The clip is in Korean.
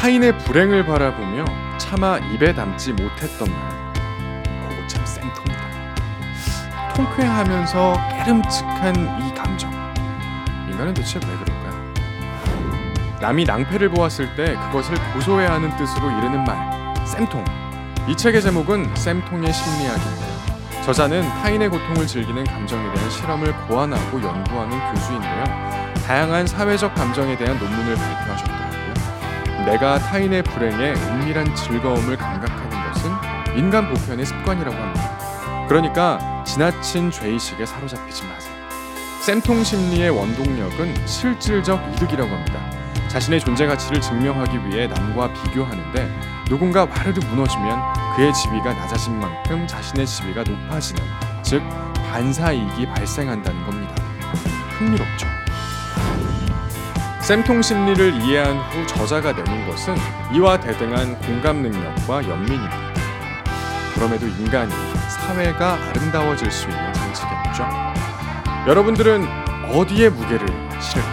타인의 불행을 바라보며 차마 입에 담지 못했던 말. 그거 참 생통이다. 통쾌하면서 깨름직한 이 감정. 인간은 대체 왜 그럴까요? 남이 낭패를 보았을 때 그것을 고소해야 하는 뜻으로 이르는 말. 쌤통. 이 책의 제목은 쌤통의 심리학인데요. 저자는 타인의 고통을 즐기는 감정에 대한 실험을 고안하고 연구하는 교수인데요. 다양한 사회적 감정에 대한 논문을 발표하셨더라고요. 내가 타인의 불행에 은밀한 즐거움을 감각하는 것은 인간 보편의 습관이라고 합니다. 그러니까 지나친 죄의식에 사로잡히지 마세요. 쌤통 심리의 원동력은 실질적 이득이라고 합니다. 자신의 존재 가치를 증명하기 위해 남과 비교하는데 누군가 와르르 무너지면 그의 지위가 낮아진 만큼 자신의 지위가 높아지는 즉 반사이익이 발생한다는 겁니다. 흥미롭죠. 쌤통 심리를 이해한 후 저자가 내는 것은 이와 대등한 공감 능력과 연민입니다. 그럼에도 인간이 사회가 아름다워질 수 있는 장치겠죠. 여러분들은 어디에 무게를 실을까요?